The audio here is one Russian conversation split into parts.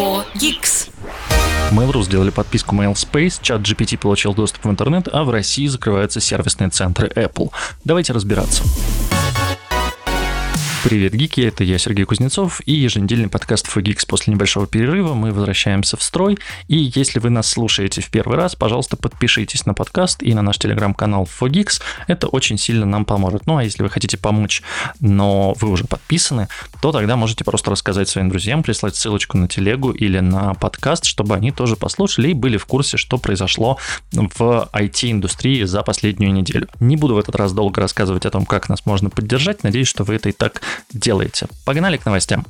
4 Geeks. Mail.ru сделали подписку MailSpace, чат GPT получил доступ в интернет, а в России закрываются сервисные центры Apple. Давайте разбираться. Привет, гики, это я, Сергей Кузнецов, и еженедельный подкаст FoGeeks после небольшого перерыва. Мы возвращаемся в строй, и если вы нас слушаете в первый раз, пожалуйста, подпишитесь на подкаст и на наш телеграм-канал FoGeeks. Это очень сильно нам поможет. Ну, а если вы хотите помочь, но вы уже подписаны, то тогда можете просто рассказать своим друзьям, прислать ссылочку на телегу или на подкаст, чтобы они тоже послушали и были в курсе, что произошло в IT-индустрии за последнюю неделю. Не буду в этот раз долго рассказывать о том, как нас можно поддержать. Надеюсь, что вы это и так делаете. Погнали к новостям.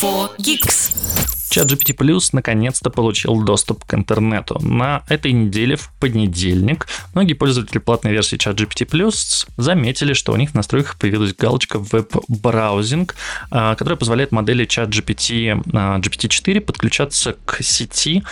4 Geeks. ChatGPT Plus наконец-то получил доступ к интернету. На этой неделе, в понедельник, многие пользователи платной версии ChatGPT Plus заметили, что у них в настройках появилась галочка веб-браузинг, а, которая позволяет модели ChatGPT GPT-4 подключаться к сети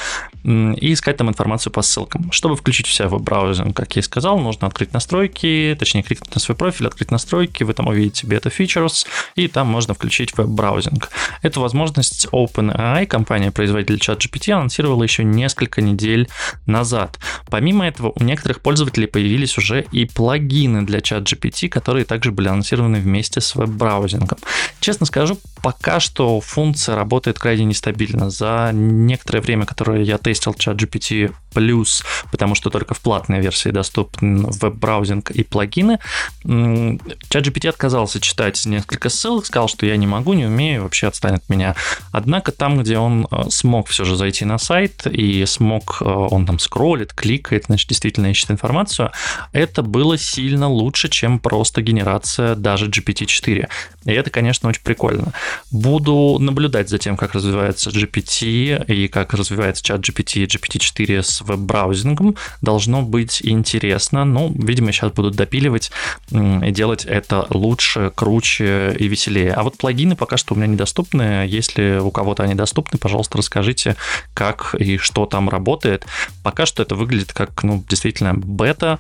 и искать там информацию по ссылкам. Чтобы включить в веб-браузинг, как я и сказал, нужно открыть настройки, точнее, кликнуть на свой профиль, открыть настройки, вы там увидите бета features, и там можно включить веб-браузинг. Эту возможность OpenAI компания-производитель ChatGPT анонсировала еще несколько недель назад. Помимо этого, у некоторых пользователей появились уже и плагины для ChatGPT, которые также были анонсированы вместе с веб-браузингом. Честно скажу, пока что функция работает крайне нестабильно. За некоторое время, которое я тестил ChatGPT Plus, потому что только в платной версии доступен веб-браузинг и плагины, ChatGPT отказался читать несколько ссылок, сказал, что я не могу, не умею, вообще отстанет от меня. Однако там, где он э, смог все же зайти на сайт и смог, э, он там скроллит, кликает, значит, действительно ищет информацию, это было сильно лучше, чем просто генерация даже GPT-4. И это, конечно, очень прикольно. Буду наблюдать за тем, как развивается GPT и как развивается чат GPT и GPT-4 с веб-браузингом. Должно быть интересно. Ну, видимо, сейчас будут допиливать и делать это лучше, круче и веселее. А вот плагины пока что у меня недоступны. Если у кого-то они доступны, пожалуйста, расскажите, как и что там работает. Пока что это выглядит как, ну, действительно бета,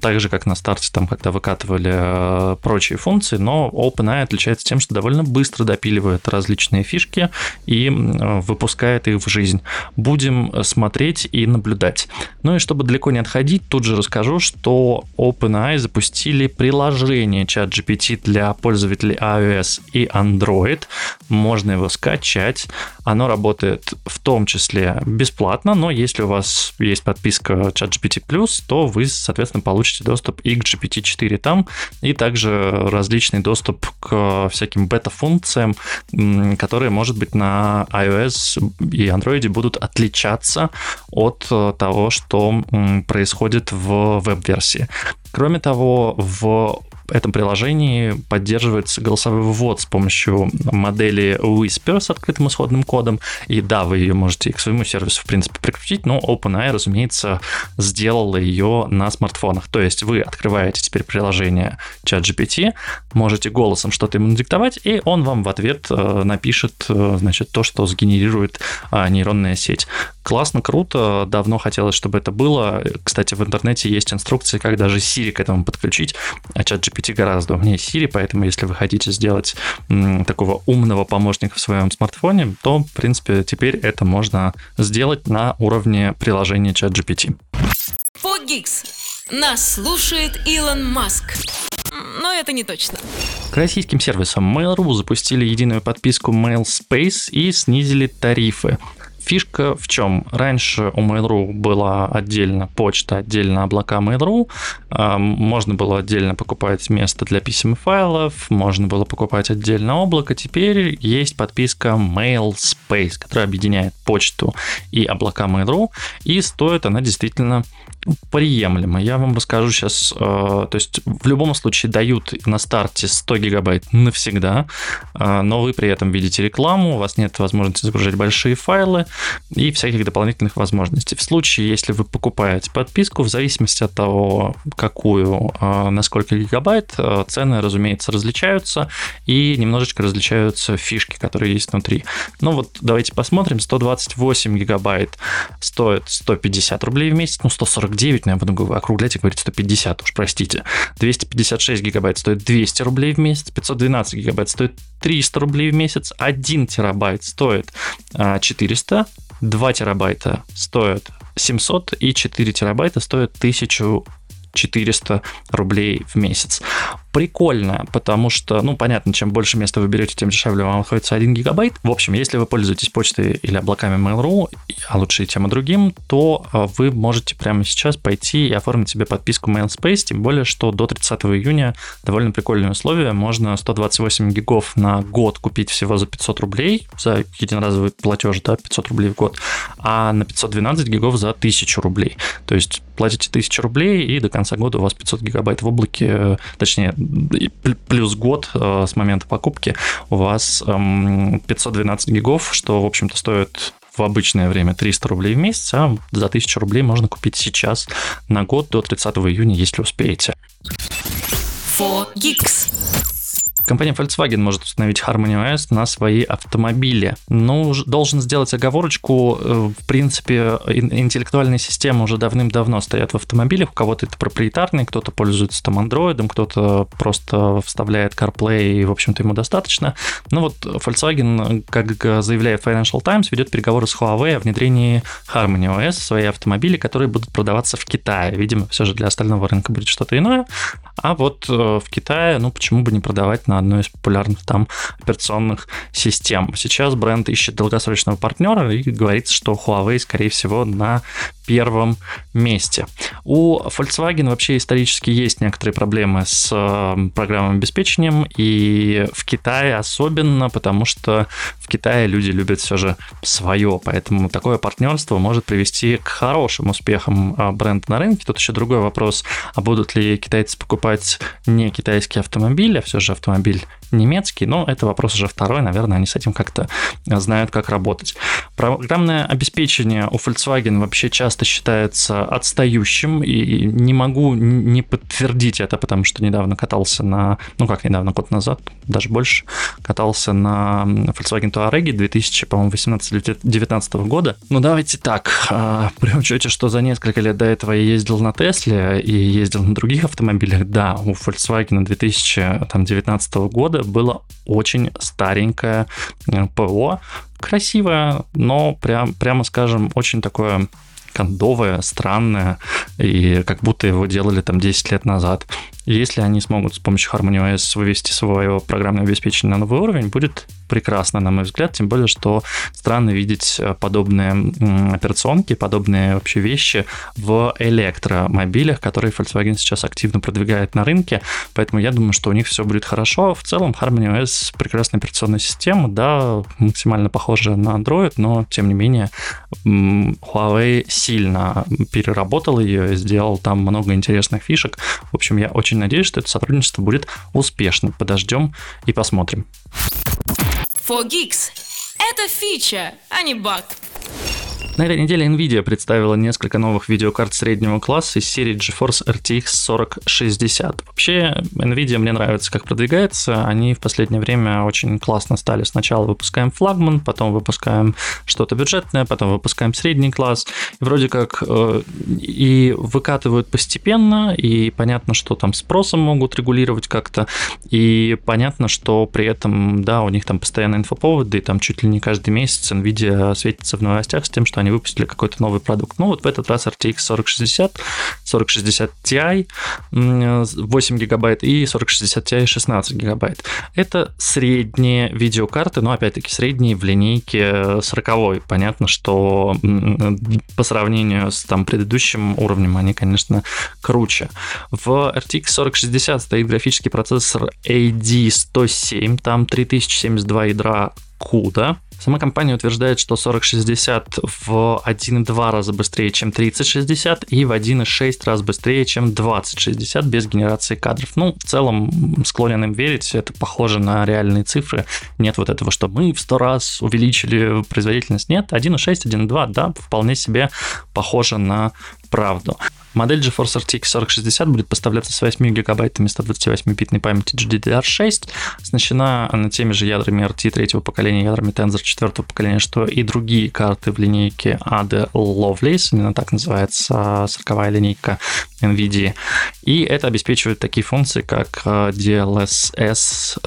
так же, как на старте, там, когда выкатывали э, прочие функции, но OpenAI отличается тем, что довольно быстро допиливает различные фишки и выпускает их в жизнь. Будем смотреть и наблюдать. Ну и чтобы далеко не отходить, тут же расскажу, что OpenAI запустили приложение ChatGPT для пользователей iOS и Android. Можно его скачать. Оно работает в том числе бесплатно, но если у вас есть подписка ChatGPT+, то вы, соответственно, получите доступ и к GPT-4 там, и также различный доступ к всяким бета-функциям, которые, может быть, на iOS и Android будут отличаться от э, того, что происходит в веб-версии. Кроме того, в этом приложении поддерживается голосовой ввод с помощью модели Whisper с открытым исходным кодом. И да, вы ее можете к своему сервису, в принципе, прикрутить, но OpenAI, разумеется, сделала ее на смартфонах. То есть вы открываете теперь приложение ChatGPT, можете голосом что-то ему диктовать, и он вам в ответ э, напишет, э, значит, то, что сгенерирует а, нейронная сеть. Классно, круто, давно хотелось, чтобы это было. Кстати, в интернете есть инструкции, как даже Siri к этому подключить, а чат GPT гораздо умнее Siri, поэтому если вы хотите сделать такого умного помощника в своем смартфоне, то, в принципе, теперь это можно сделать на уровне приложения чат GPT. Фогикс. Нас слушает Илон Маск. Но это не точно. К российским сервисам Mail.ru запустили единую подписку MailSpace и снизили тарифы. Фишка в чем? Раньше у Mail.ru была отдельно почта, отдельно облака Mail.ru. А, можно было отдельно покупать место для писем и файлов, можно было покупать отдельно облако. Теперь есть подписка MailSpace, которая объединяет почту и облака Mail.ru, и стоит она действительно приемлемо. Я вам расскажу сейчас, э, то есть в любом случае дают на старте 100 гигабайт навсегда, э, но вы при этом видите рекламу, у вас нет возможности загружать большие файлы, и всяких дополнительных возможностей. В случае, если вы покупаете подписку, в зависимости от того, какую, а, на сколько гигабайт, а, цены, разумеется, различаются, и немножечко различаются фишки, которые есть внутри. Ну вот давайте посмотрим. 128 гигабайт стоит 150 рублей в месяц, ну 149, но я буду округлять и говорить 150, уж простите. 256 гигабайт стоит 200 рублей в месяц, 512 гигабайт стоит 300 рублей в месяц, 1 терабайт стоит 400, а, 2 терабайта стоят 700 и 4 терабайта стоят 1000 400 рублей в месяц. Прикольно, потому что, ну, понятно, чем больше места вы берете, тем дешевле вам обходится 1 гигабайт. В общем, если вы пользуетесь почтой или облаками Mail.ru, а лучше и тем и другим, то а, вы можете прямо сейчас пойти и оформить себе подписку MailSpace, тем более, что до 30 июня довольно прикольные условия. Можно 128 гигов на год купить всего за 500 рублей, за единоразовый платеж, да, 500 рублей в год, а на 512 гигов за 1000 рублей. То есть платите 1000 рублей и до конца года у вас 500 гигабайт в облаке, э, точнее, плюс год э, с момента покупки у вас 512 эм, гигов, что, в общем-то, стоит в обычное время 300 рублей в месяц, а за 1000 рублей можно купить сейчас на год до 30 июня, если успеете. 4 Geeks. Компания Volkswagen может установить Harmony OS на свои автомобили. Но должен сделать оговорочку. Э, в принципе, интеллектуальные системы уже давным-давно стоят в автомобилях. У кого-то это проприетарный, кто-то пользуется там Android, кто-то просто вставляет CarPlay, и, в общем-то, ему достаточно. Но вот Volkswagen, как заявляет Financial Times, ведет переговоры с Huawei о внедрении Harmony OS в свои автомобили, которые будут продаваться в Китае. Видимо, все же для остального рынка будет что-то иное. А вот э, в Китае, ну, почему бы не продавать на одной из популярных там операционных систем. Сейчас бренд ищет долгосрочного партнера и говорится, что Huawei, скорее всего, на первом месте. У Volkswagen вообще исторически есть некоторые проблемы с э, программным обеспечением, и в Китае особенно, потому что в Китае люди любят все же свое, поэтому такое партнерство может привести к хорошим успехам э, бренда на рынке. Тут еще другой вопрос, а будут ли китайцы покупать не китайские автомобили, а все же otomobil немецкий, но это вопрос уже второй, наверное, они с этим как-то знают, как работать. Программное обеспечение у Volkswagen вообще часто считается отстающим, и не могу не подтвердить это, потому что недавно катался на, ну как недавно, год назад, даже больше, катался на Volkswagen Touareg 2000, по-моему, 18-19 года. Ну давайте так, а, при учете, что за несколько лет до этого я ездил на Тесле и ездил на других автомобилях, да, у Volkswagen 2019 года года было очень старенькое э, ПО, красивое, но прям, прямо скажем, очень такое кондовое, странное, и как будто его делали там 10 лет назад. Если они смогут с помощью Harmony OS вывести свое программное обеспечение на новый уровень, будет прекрасно, на мой взгляд, тем более, что странно видеть э, подобные операционки, подобные вообще вещи в электромобилях, которые Volkswagen сейчас активно продвигает на рынке, поэтому я думаю, что у них все будет хорошо. В целом Harmony OS прекрасная операционная система, да, максимально похожа на Android, но тем не менее Huawei сильно переработал ее, сделал там много интересных фишек. В общем, я очень надеюсь, что это сотрудничество будет успешным. Подождем и посмотрим. 4 Geeks. Это фича, а не баг. На этой неделе Nvidia представила несколько новых видеокарт среднего класса из серии GeForce RTX 4060. Вообще, Nvidia мне нравится, как продвигается. Они в последнее время очень классно стали. Сначала выпускаем флагман, потом выпускаем что-то бюджетное, потом выпускаем средний класс. И вроде как э, и выкатывают постепенно, и понятно, что там спросом могут регулировать как-то, и понятно, что при этом, да, у них там постоянно инфоповоды, и там чуть ли не каждый месяц Nvidia светится в новостях с тем, что они они выпустили какой-то новый продукт. Ну, вот в этот раз RTX 4060, 4060 Ti 8 гигабайт и 4060 Ti 16 гигабайт. Это средние видеокарты, но опять-таки средние в линейке 40. Понятно, что по сравнению с там предыдущим уровнем они, конечно, круче. В RTX 4060 стоит графический процессор AD107, там 3072 ядра CUDA, Сама компания утверждает, что 4060 в 1,2 раза быстрее, чем 3060 и в 1,6 раз быстрее, чем 2060 без генерации кадров. Ну, в целом, склонен им верить, это похоже на реальные цифры. Нет вот этого, что мы в 100 раз увеличили производительность. Нет, 1,6, 1,2, да, вполне себе похоже на правду. Модель GeForce RTX 4060 будет поставляться с 8 гигабайтами 128-битной памяти GDDR6, оснащена она теми же ядрами RT третьего поколения, ядрами Tensor четвертого поколения, что и другие карты в линейке AD Lovelace, именно так называется 40 линейка NVIDIA. И это обеспечивает такие функции, как э, DLSS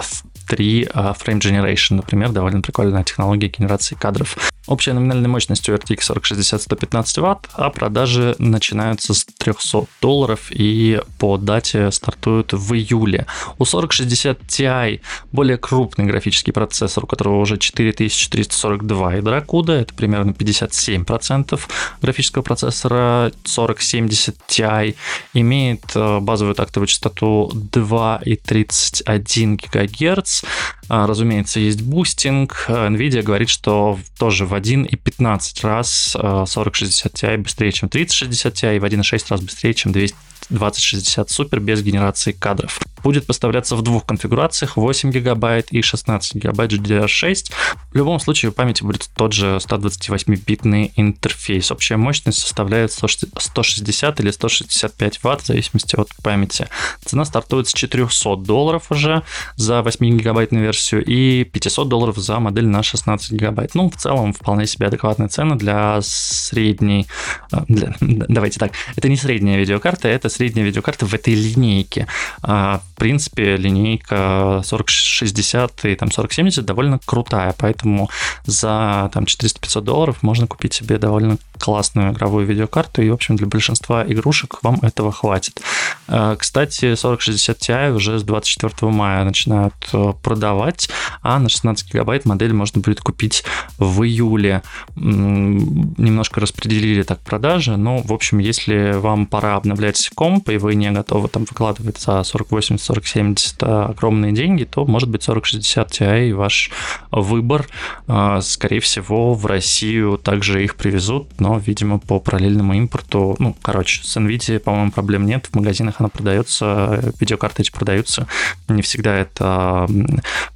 3 uh, Frame Generation, например, довольно прикольная технология генерации кадров. Общая номинальная мощность у RTX 4060 115 Вт, а продажи начинаются с 300 долларов и по дате стартуют в июле. У 4060 Ti более крупный графический процессор, у которого уже 4342 ядра CUDA, это примерно 57% графического процессора 4070 Ti, имеет э, базовую тактовую частоту 2,31 ГГц, разумеется, есть бустинг. Nvidia говорит, что тоже в 1,15 раз 4060 Ti быстрее, чем 3060 Ti, и в 1,6 раз быстрее, чем 200 2060 Super без генерации кадров. Будет поставляться в двух конфигурациях 8 гигабайт и 16 гигабайт GDDR6. В любом случае у памяти будет тот же 128-битный интерфейс. Общая мощность составляет 160 или 165 ватт в зависимости от памяти. Цена стартует с 400 долларов уже за 8 гигабайтную версию и 500 долларов за модель на 16 гигабайт. Ну, в целом, вполне себе адекватная цена для средней... Э, для, давайте так, это не средняя видеокарта, это средняя видеокарта в этой линейке. А, в принципе, линейка 4060 и там 4070 довольно крутая, поэтому за там 400-500 долларов можно купить себе довольно классную игровую видеокарту, и, в общем, для большинства игрушек вам этого хватит. А, кстати, 4060 Ti уже с 24 мая начинают э, продавать, а на 16 гигабайт модель можно будет купить в июле. Немножко распределили так продажи, но, в общем, если вам пора обновлять комп, и вы не готовы там выкладывать за 40-80-40-70 огромные деньги, то, может быть, 4060 Ti ваш выбор. А, скорее всего, в Россию также их привезут, но видимо, по параллельному импорту, ну, короче, с NVIDIA, по-моему, проблем нет, в магазинах она продается, видеокарты эти продаются, не всегда это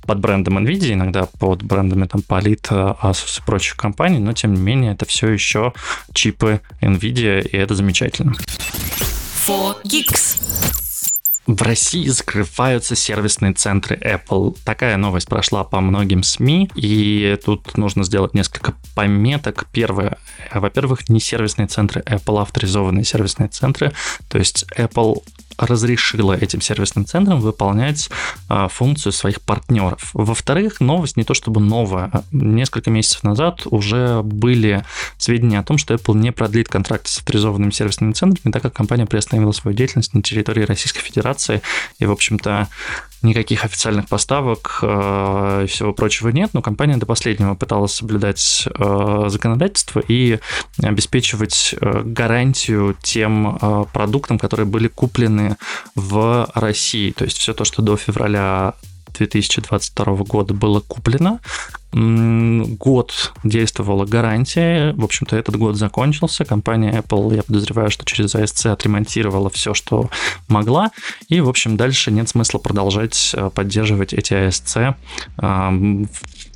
под брендом NVIDIA, иногда под брендами там Polit, Asus и прочих компаний, но, тем не менее, это все еще чипы NVIDIA, и это замечательно. 4Geeks. В России закрываются сервисные центры Apple. Такая новость прошла по многим СМИ, и тут нужно сделать несколько пометок. Первое, во-первых, не сервисные центры Apple, а авторизованные сервисные центры. То есть Apple разрешила этим сервисным центрам выполнять а, функцию своих партнеров. Во-вторых, новость не то чтобы новая. Несколько месяцев назад уже были сведения о том, что Apple не продлит контракты с авторизованными сервисными центрами, так как компания приостановила свою деятельность на территории Российской Федерации. И, в общем-то, никаких официальных поставок э, и всего прочего нет, но компания до последнего пыталась соблюдать э, законодательство и обеспечивать э, гарантию тем продуктам, которые были куплены в России. То есть все то, что до февраля 2022 года было куплено. Год действовала гарантия. В общем-то, этот год закончился. Компания Apple, я подозреваю, что через ASC отремонтировала все, что могла. И, в общем, дальше нет смысла продолжать э, поддерживать эти ASC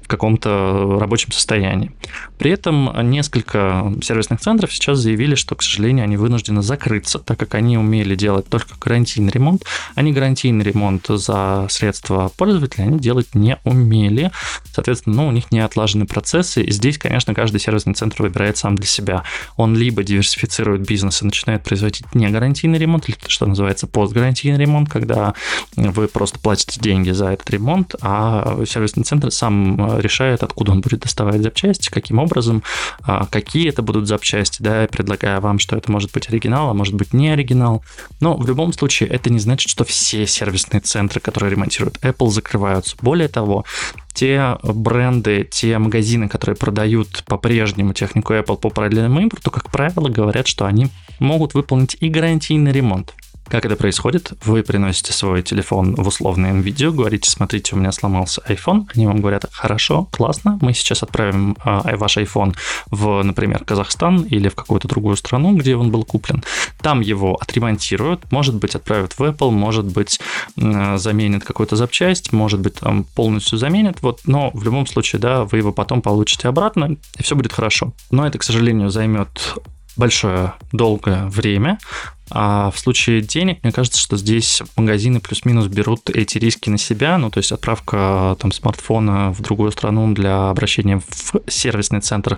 каком-то рабочем состоянии. При этом несколько сервисных центров сейчас заявили, что, к сожалению, они вынуждены закрыться, так как они умели делать только гарантийный ремонт, не гарантийный ремонт за средства пользователя они делать не умели. Соответственно, ну, у них не отлажены процессы, и здесь, конечно, каждый сервисный центр выбирает сам для себя. Он либо диверсифицирует бизнес и начинает производить не гарантийный ремонт, или что называется постгарантийный ремонт, когда вы просто платите деньги за этот ремонт, а сервисный центр сам решает, откуда он будет доставать запчасти, каким образом, а, какие это будут запчасти, да, предлагая вам, что это может быть оригинал, а может быть не оригинал. Но в любом случае это не значит, что все сервисные центры, которые ремонтируют Apple, закрываются. Более того, те бренды, те магазины, которые продают по-прежнему технику Apple по параллельному импорту, как правило, говорят, что они могут выполнить и гарантийный ремонт. Как это происходит? Вы приносите свой телефон в условное видео, говорите, смотрите, у меня сломался iPhone. Они вам говорят, хорошо, классно, мы сейчас отправим э, ваш iPhone в, например, Казахстан или в какую-то другую страну, где он был куплен. Там его отремонтируют, может быть, отправят в Apple, может быть, э, заменят какую-то запчасть, может быть, там полностью заменят, вот, но в любом случае, да, вы его потом получите обратно, и все будет хорошо. Но это, к сожалению, займет большое долгое время, а в случае денег, мне кажется, что здесь магазины плюс-минус берут эти риски на себя, ну, то есть отправка там смартфона в другую страну для обращения в сервисный центр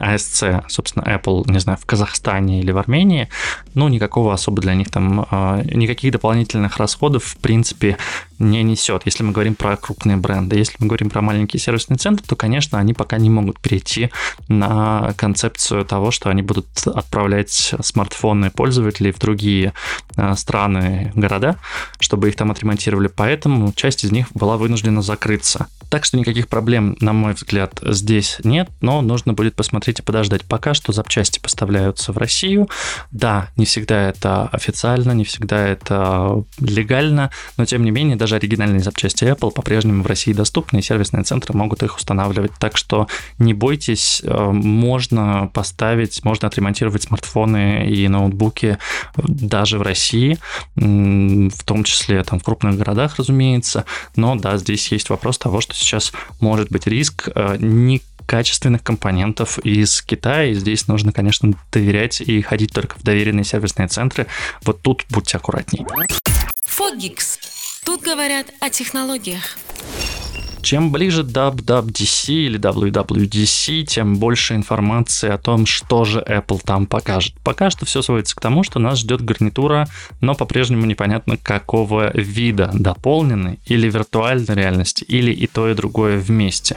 ASC, собственно, Apple, не знаю, в Казахстане или в Армении, ну, никакого особо для них там, а, никаких дополнительных расходов, в принципе, не несет, если мы говорим про крупные бренды. Если мы говорим про маленькие сервисные центры, то, конечно, они пока не могут перейти на концепцию того, что они будут отправлять смартфоны пользователей в другие а, страны, города, чтобы их там отремонтировали. Поэтому часть из них была вынуждена закрыться. Так что никаких проблем, на мой взгляд, здесь нет, но нужно будет посмотреть и подождать. Пока что запчасти поставляются в Россию. Да, не всегда это официально, не всегда это легально, но тем не менее даже оригинальные запчасти Apple по-прежнему в России доступны, и сервисные центры могут их устанавливать. Так что не бойтесь, э, можно поставить, можно отремонтировать смартфоны и ноутбуки даже в России, в том числе там в крупных городах, разумеется. Но да, здесь есть вопрос того, что сейчас может быть риск э, некачественных компонентов из Китая. И здесь нужно, конечно, доверять и ходить только в доверенные сервисные центры. Вот тут будьте аккуратней. Фогикс. Тут говорят о технологиях. Чем ближе WWDC или WWDC, тем больше информации о том, что же Apple там покажет. Пока что все сводится к тому, что нас ждет гарнитура, но по-прежнему непонятно какого вида, дополненной или виртуальной реальности, или и то, и другое вместе.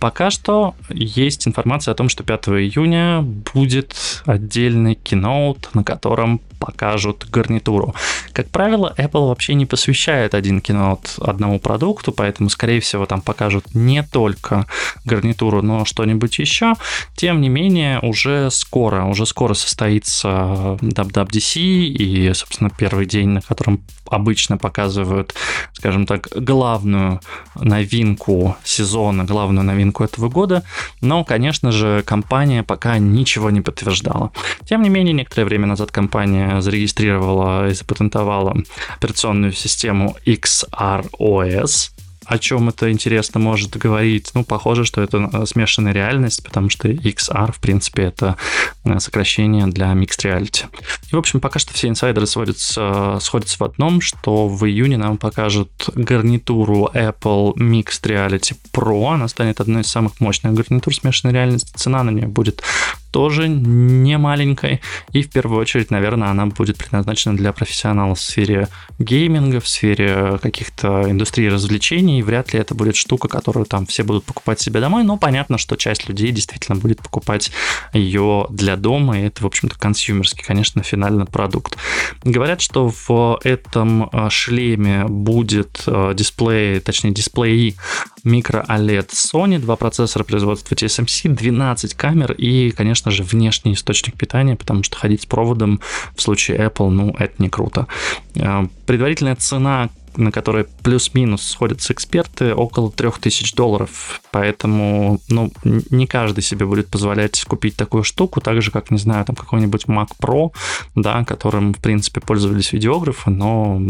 Пока что есть информация о том, что 5 июня будет отдельный киноут, на котором покажут гарнитуру. Как правило, Apple вообще не посвящает один киноут одному продукту, поэтому, скорее всего, там покажут не только гарнитуру, но что-нибудь еще. Тем не менее, уже скоро, уже скоро состоится WWDC и, собственно, первый день, на котором обычно показывают, скажем так, главную новинку сезона, главную новинку этого года, но, конечно же, компания пока ничего не подтверждала. Тем не менее, некоторое время назад компания зарегистрировала и запатентовала операционную систему XROS, о чем это интересно может говорить? Ну, похоже, что это э, смешанная реальность, потому что XR, в принципе, это э, сокращение для Mixed Reality. И, в общем, пока что все инсайдеры сводятся, сходятся в одном, что в июне нам покажут гарнитуру Apple Mixed Reality Pro. Она станет одной из самых мощных гарнитур смешанной реальности. Цена на нее будет тоже не маленькой. И в первую очередь, наверное, она будет предназначена для профессионалов в сфере гейминга, в сфере каких-то индустрии развлечений. Вряд ли это будет штука, которую там все будут покупать себе домой, но понятно, что часть людей действительно будет покупать ее для дома, и это, в общем-то, консюмерский, конечно, финальный продукт. Говорят, что в этом шлеме будет э, дисплей, точнее, дисплей микро OLED Sony, два процессора производства TSMC, 12 камер и, конечно, же, внешний источник питания, потому что ходить с проводом в случае Apple, ну, это не круто. Э, предварительная цена на которые плюс-минус сходятся эксперты, около 3000 долларов. Поэтому, ну, не каждый себе будет позволять купить такую штуку, так же, как, не знаю, там какой-нибудь Mac Pro, да, которым, в принципе, пользовались видеографы, но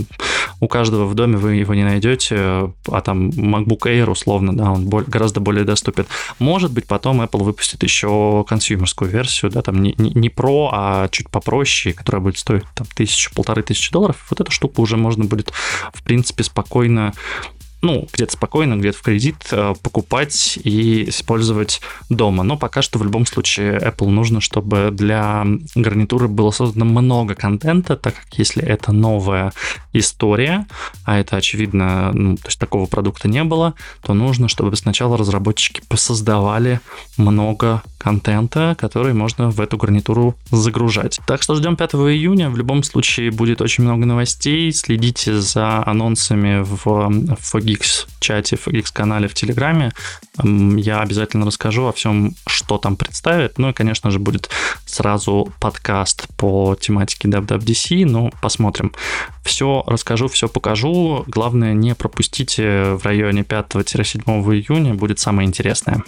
у каждого в доме вы его не найдете, а там MacBook Air, условно, да, он гораздо более доступен. Может быть, потом Apple выпустит еще консюмерскую версию, да, там не, не, не Pro, а чуть попроще, которая будет стоить там тысячу, полторы тысячи долларов. Вот эту штуку уже можно будет, в принципе, спокойно ну, где-то спокойно, где-то в кредит э, покупать и использовать дома. Но пока что в любом случае Apple нужно, чтобы для гарнитуры было создано много контента, так как если это новая история, а это очевидно, ну, то есть такого продукта не было, то нужно, чтобы сначала разработчики посоздавали много контента, который можно в эту гарнитуру загружать. Так что ждем 5 июня. В любом случае будет очень много новостей. Следите за анонсами в, в Geeks чате, в Geeks канале в Телеграме. Я обязательно расскажу о всем, что там представят. Ну и, конечно же, будет сразу подкаст по тематике WWDC. Ну, посмотрим. Все расскажу, все покажу. Главное, не пропустите в районе 5-7 июня. Будет самое интересное.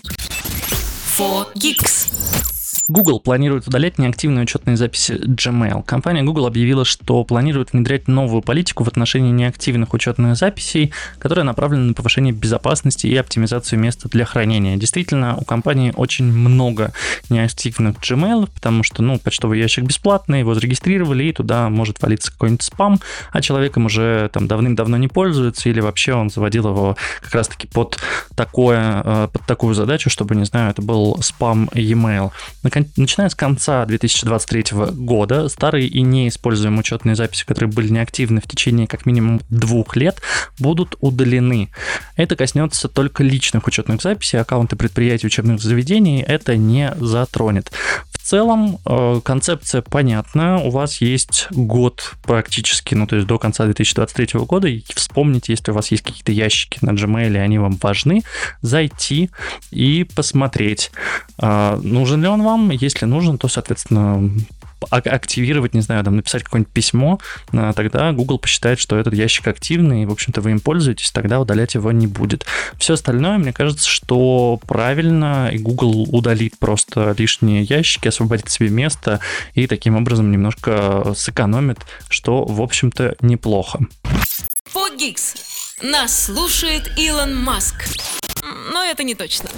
For Geeks. Google планирует удалять неактивные учетные записи Gmail. Компания Google объявила, что планирует внедрять новую политику в отношении неактивных учетных записей, которая направлена на повышение безопасности и оптимизацию места для хранения. Действительно, у компании очень много неактивных Gmail, потому что, ну, почтовый ящик бесплатный, его зарегистрировали, и туда может валиться какой-нибудь спам, а человеком уже там давным-давно не пользуется, или вообще он заводил его как раз-таки под, такое, э, под такую задачу, чтобы, не знаю, это был спам e-mail начиная с конца 2023 года старые и неиспользуемые учетные записи, которые были неактивны в течение как минимум двух лет, будут удалены. Это коснется только личных учетных записей, аккаунты предприятий учебных заведений это не затронет. В целом э, концепция понятна. У вас есть год практически, ну то есть до конца 2023 года, и вспомните, если у вас есть какие-то ящики на Gmail, они вам важны, зайти и посмотреть, э, нужен ли он вам, если нужен, то, соответственно, активировать, не знаю, там написать какое-нибудь письмо, а, тогда Google посчитает, что этот ящик активный, и, в общем-то, вы им пользуетесь, тогда удалять его не будет. Все остальное, мне кажется, что правильно, и Google удалит просто лишние ящики, освободит себе место, и таким образом немножко сэкономит, что, в общем-то, неплохо. Фогикс. Нас слушает Илон Маск. Но это не точно.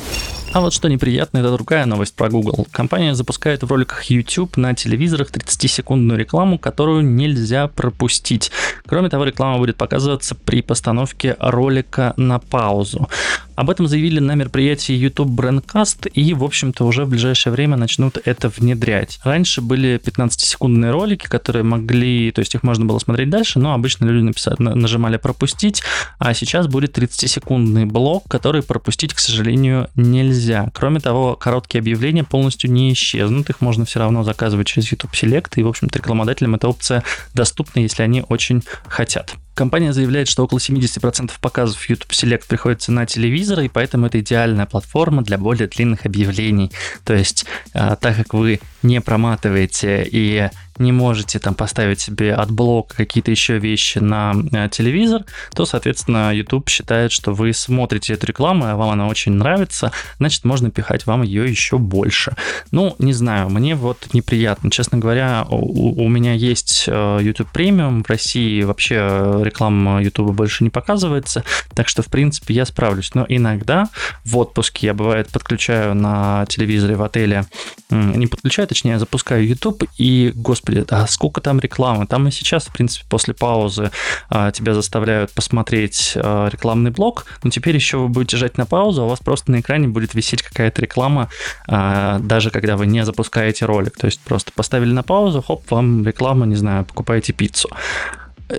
А вот что неприятно, это другая новость про Google. Компания запускает в роликах YouTube на телевизорах 30-секундную рекламу, которую нельзя пропустить. Кроме того, реклама будет показываться при постановке ролика на паузу. Об этом заявили на мероприятии YouTube Brandcast и, в общем-то, уже в ближайшее время начнут это внедрять. Раньше были 15-секундные ролики, которые могли, то есть их можно было смотреть дальше, но обычно люди написали, нажимали пропустить, а сейчас будет 30-секундный блок, который пропустить, к сожалению, нельзя. Кроме того, короткие объявления полностью не исчезнут, их можно все равно заказывать через YouTube Select, и, в общем-то, рекламодателям эта опция доступна, если они очень хотят. Компания заявляет, что около 70% показов YouTube Select приходится на телевизоры, и поэтому это идеальная платформа для более длинных объявлений. То есть, а, так как вы не проматываете и не можете там поставить себе AdBlock, какие-то еще вещи на э, телевизор, то, соответственно, YouTube считает, что вы смотрите эту рекламу, а вам она очень нравится, значит, можно пихать вам ее еще больше. Ну, не знаю, мне вот неприятно. Честно говоря, у, у меня есть э, YouTube премиум, в России вообще э, реклама YouTube больше не показывается, так что, в принципе, я справлюсь. Но иногда в отпуске я, бывает, подключаю на телевизоре в отеле, не подключаю, точнее, я запускаю YouTube, и, господи, а сколько там рекламы? Там и сейчас, в принципе, после паузы а, тебя заставляют посмотреть а, рекламный блок, но теперь еще вы будете жать на паузу, а у вас просто на экране будет висеть какая-то реклама, а, даже когда вы не запускаете ролик. То есть просто поставили на паузу, хоп, вам реклама, не знаю, покупаете пиццу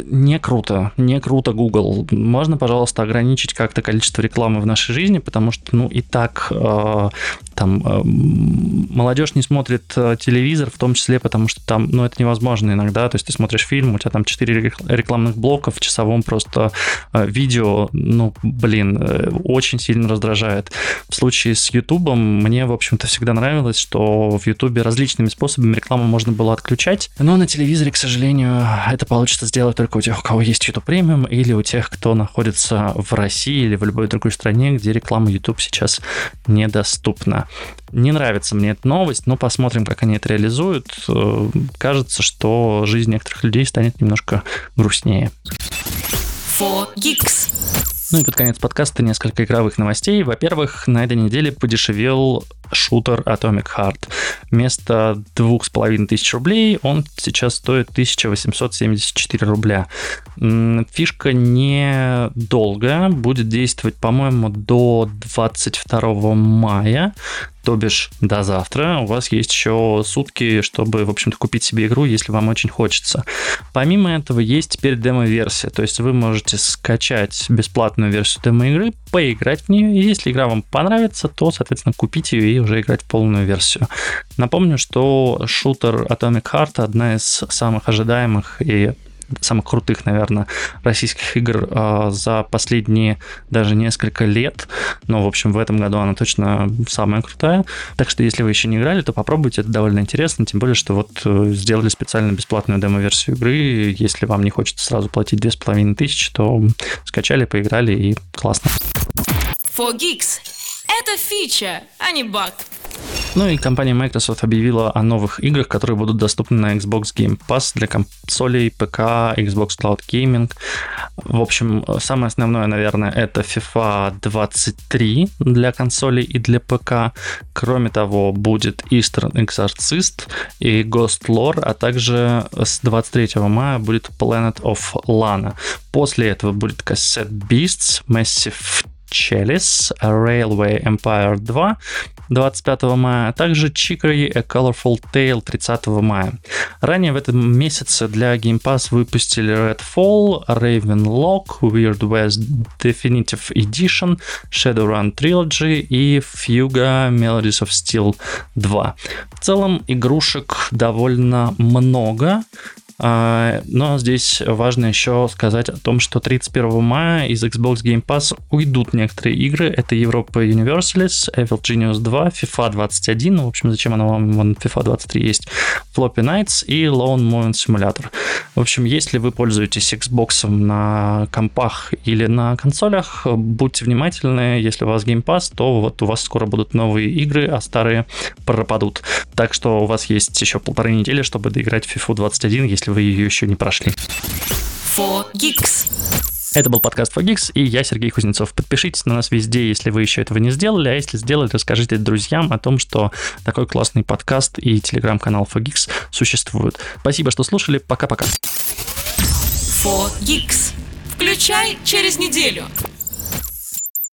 не круто, не круто Google. Можно, пожалуйста, ограничить как-то количество рекламы в нашей жизни, потому что, ну, и так э, там э, молодежь не смотрит э, телевизор, в том числе потому, что там, ну, это невозможно иногда, то есть ты смотришь фильм, у тебя там 4 рекламных блока в часовом просто э, видео, ну, блин, э, очень сильно раздражает. В случае с YouTube мне, в общем-то, всегда нравилось, что в YouTube различными способами рекламу можно было отключать, но на телевизоре, к сожалению, это получится сделать только у тех, у кого есть YouTube премиум, или у тех, кто находится в России или в любой другой стране, где реклама YouTube сейчас недоступна. Не нравится мне эта новость, но посмотрим, как они это реализуют. Э, кажется, что жизнь некоторых людей станет немножко грустнее. Ну и под конец подкаста несколько игровых новостей. Во-первых, на этой неделе подешевел шутер Atomic Heart. Вместо 2500 рублей он сейчас стоит 1874 рубля. Фишка недолго, будет действовать, по-моему, до 22 мая то бишь до завтра. У вас есть еще сутки, чтобы, в общем-то, купить себе игру, если вам очень хочется. Помимо этого, есть теперь демо-версия, то есть вы можете скачать бесплатную версию демо-игры, поиграть в нее, и если игра вам понравится, то, соответственно, купите ее и уже играть в полную версию. Напомню, что шутер Atomic Heart одна из самых ожидаемых и самых крутых, наверное, российских игр э, за последние даже несколько лет. Но, в общем, в этом году она точно самая крутая. Так что, если вы еще не играли, то попробуйте, это довольно интересно, тем более, что вот э, сделали специально бесплатную демо-версию игры. Если вам не хочется сразу платить 2500, то скачали, поиграли и классно. 4Geeks. Это фича, а не баг. Ну и компания Microsoft объявила о новых играх, которые будут доступны на Xbox Game Pass для консолей, ПК, Xbox Cloud Gaming. В общем, самое основное, наверное, это FIFA 23 для консолей и для ПК. Кроме того, будет Eastern Exorcist и Ghost Lore, а также с 23 мая будет Planet of Lana. После этого будет Cassette Beasts, Massive Chalice, Railway Empire 2 25 мая, а также Chicory A Colorful Tale 30 мая. Ранее в этом месяце для Game Pass выпустили Redfall, Ravenlock, Weird West Definitive Edition, Shadowrun Trilogy и Fuga Melodies of Steel 2. В целом игрушек довольно много, а, но здесь важно еще сказать о том, что 31 мая из Xbox Game Pass уйдут некоторые игры. Это Европа Universalis, Evil Genius 2, FIFA 21, ну, в общем, зачем она вам, вон, FIFA 23 есть, Floppy Nights и Lone Movement Simulator. В общем, если вы пользуетесь Xbox на компах или на консолях, будьте внимательны, если у вас Game Pass, то вот у вас скоро будут новые игры, а старые пропадут. Так что у вас есть еще полторы недели, чтобы доиграть FIFA 21, если вы ее еще не прошли. 4Geeks. Это был подкаст 4Geeks, и я Сергей Кузнецов. Подпишитесь на нас везде, если вы еще этого не сделали, а если сделали, расскажите друзьям о том, что такой классный подкаст и телеграм-канал 4Geeks существуют. Спасибо, что слушали. Пока-пока. 4Geeks. Включай через неделю.